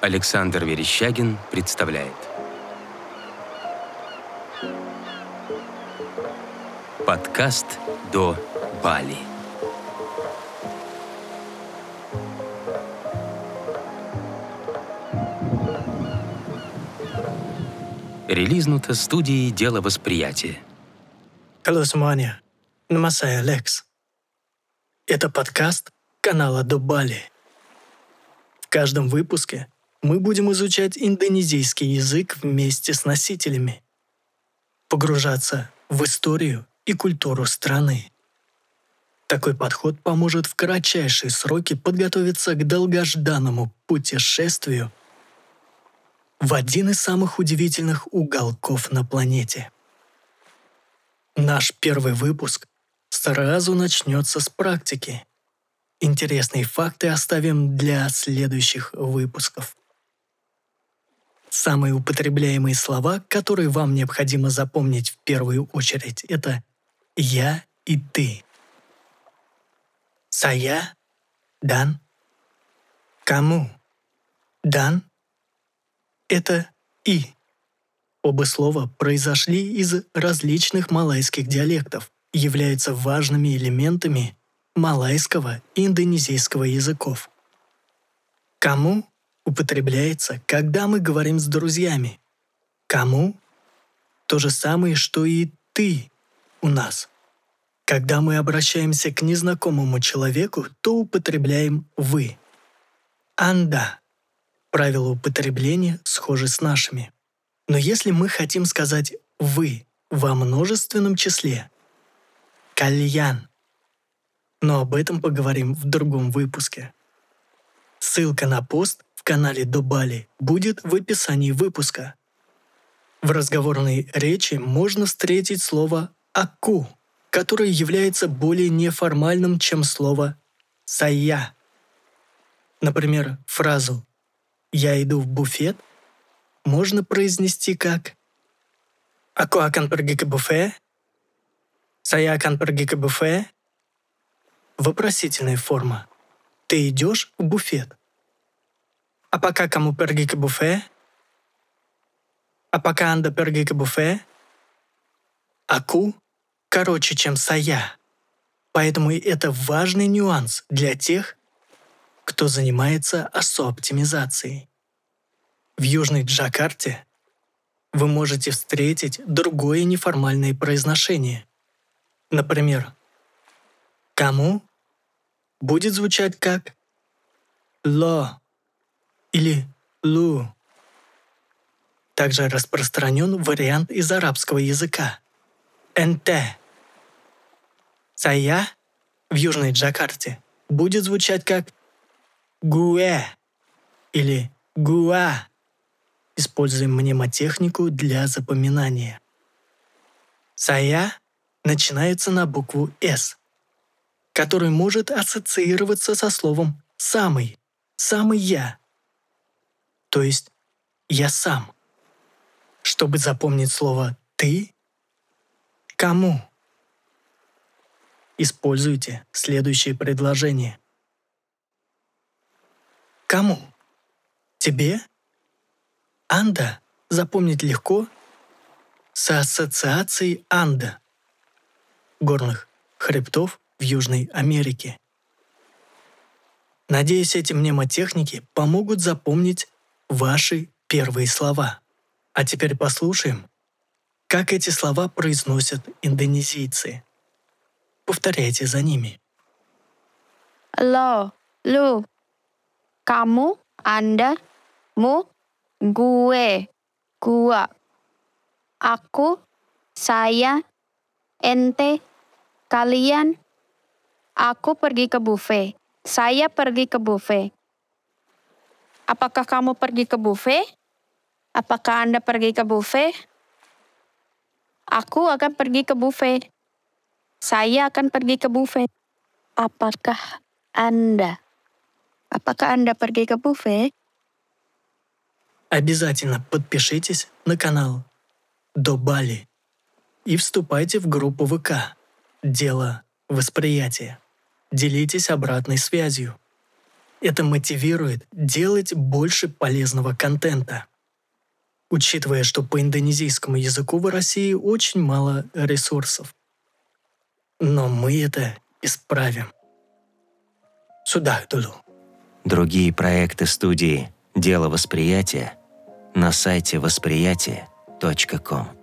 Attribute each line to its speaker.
Speaker 1: Александр Верещагин представляет. Подкаст до Бали. Релизнуто студией «Дело восприятия».
Speaker 2: Semuanya, nama saya Lex. Это подкаст канала до Бали. В каждом выпуске мы будем изучать индонезийский язык вместе с носителями, погружаться в историю и культуру страны. Такой подход поможет в кратчайшие сроки подготовиться к долгожданному путешествию в один из самых удивительных уголков на планете. Наш первый выпуск сразу начнется с практики. Интересные факты оставим для следующих выпусков. Самые употребляемые слова, которые вам необходимо запомнить в первую очередь, это «я» и «ты». «Saya» – «дан», «кому» – «дан» – это «и». Оба слова произошли из различных малайских диалектов, являются важными элементами малайского и индонезийского языков. «Кому» употребляется, когда мы говорим с друзьями. «Кому» — то же самое, что и «ты» у нас. Когда мы обращаемся к незнакомому человеку, то употребляем «вы». «Анда» — правила употребления схожи с нашими. Но если мы хотим сказать «вы» во множественном числе, «кальян», но об этом поговорим в другом выпуске. Ссылка на пост канале Дубали будет в описании выпуска. В разговорной речи можно встретить слово «аку», которое является более неформальным, чем слово «сая». Например, фразу «я иду в буфет» можно произнести как «Aku akan pergi ke buffet», «Saya akan pergi ke buffet», Вопросительная форма. Ты идешь в буфет. Кому перги к буфе? А пока анда перги к буфе? Аку короче, чем сая. Поэтому это важный нюанс для тех, кто занимается осо-оптимизацией. В Южной Джакарте вы можете встретить другое неформальное произношение. Например, «Кому?» будет звучать как «ло» или «лу». Также распространен вариант из арабского языка «НТ». «Saya» в Южной Джакарте будет звучать как «гуэ» или «гуа». Используем мнемотехнику для запоминания. «Saya» начинается на букву «С», который может ассоциироваться со словом «самый», «самый я», то есть «я сам». Чтобы запомнить слово «ты», «кому», используйте следующее предложение. Кому? Тебе? Анда запомнить легко с ассоциацией анда горных хребтов в Южной Америке. Надеюсь, эти мнемотехники помогут запомнить ваши первые слова. А теперь послушаем, как эти слова произносят индонезийцы. Повторяйте за ними.
Speaker 3: Lo, lu, kamu, anda, mu, gue, gua, aku, saya, ente, kalian, Aku pergi ke buffet. Saya pergi ke buffet. Apakah kamu pergi ke buffet? Apakah Anda pergi ke buffet? Aku akan pergi ke buffet. Saya akan pergi ke buffet. Apakah Anda? Apakah Anda pergi ke buffet?
Speaker 2: Обязательно подпишитесь на канал до Бали и вступайте в группу ВК «Дело восприятия». Делитесь обратной связью. Это мотивирует делать больше полезного контента. Учитывая, что по индонезийскому языку в России очень мало ресурсов. Но мы это исправим. Сюда, Дулу.
Speaker 4: Другие проекты студии «Дело восприятия» на сайте восприятие.ком.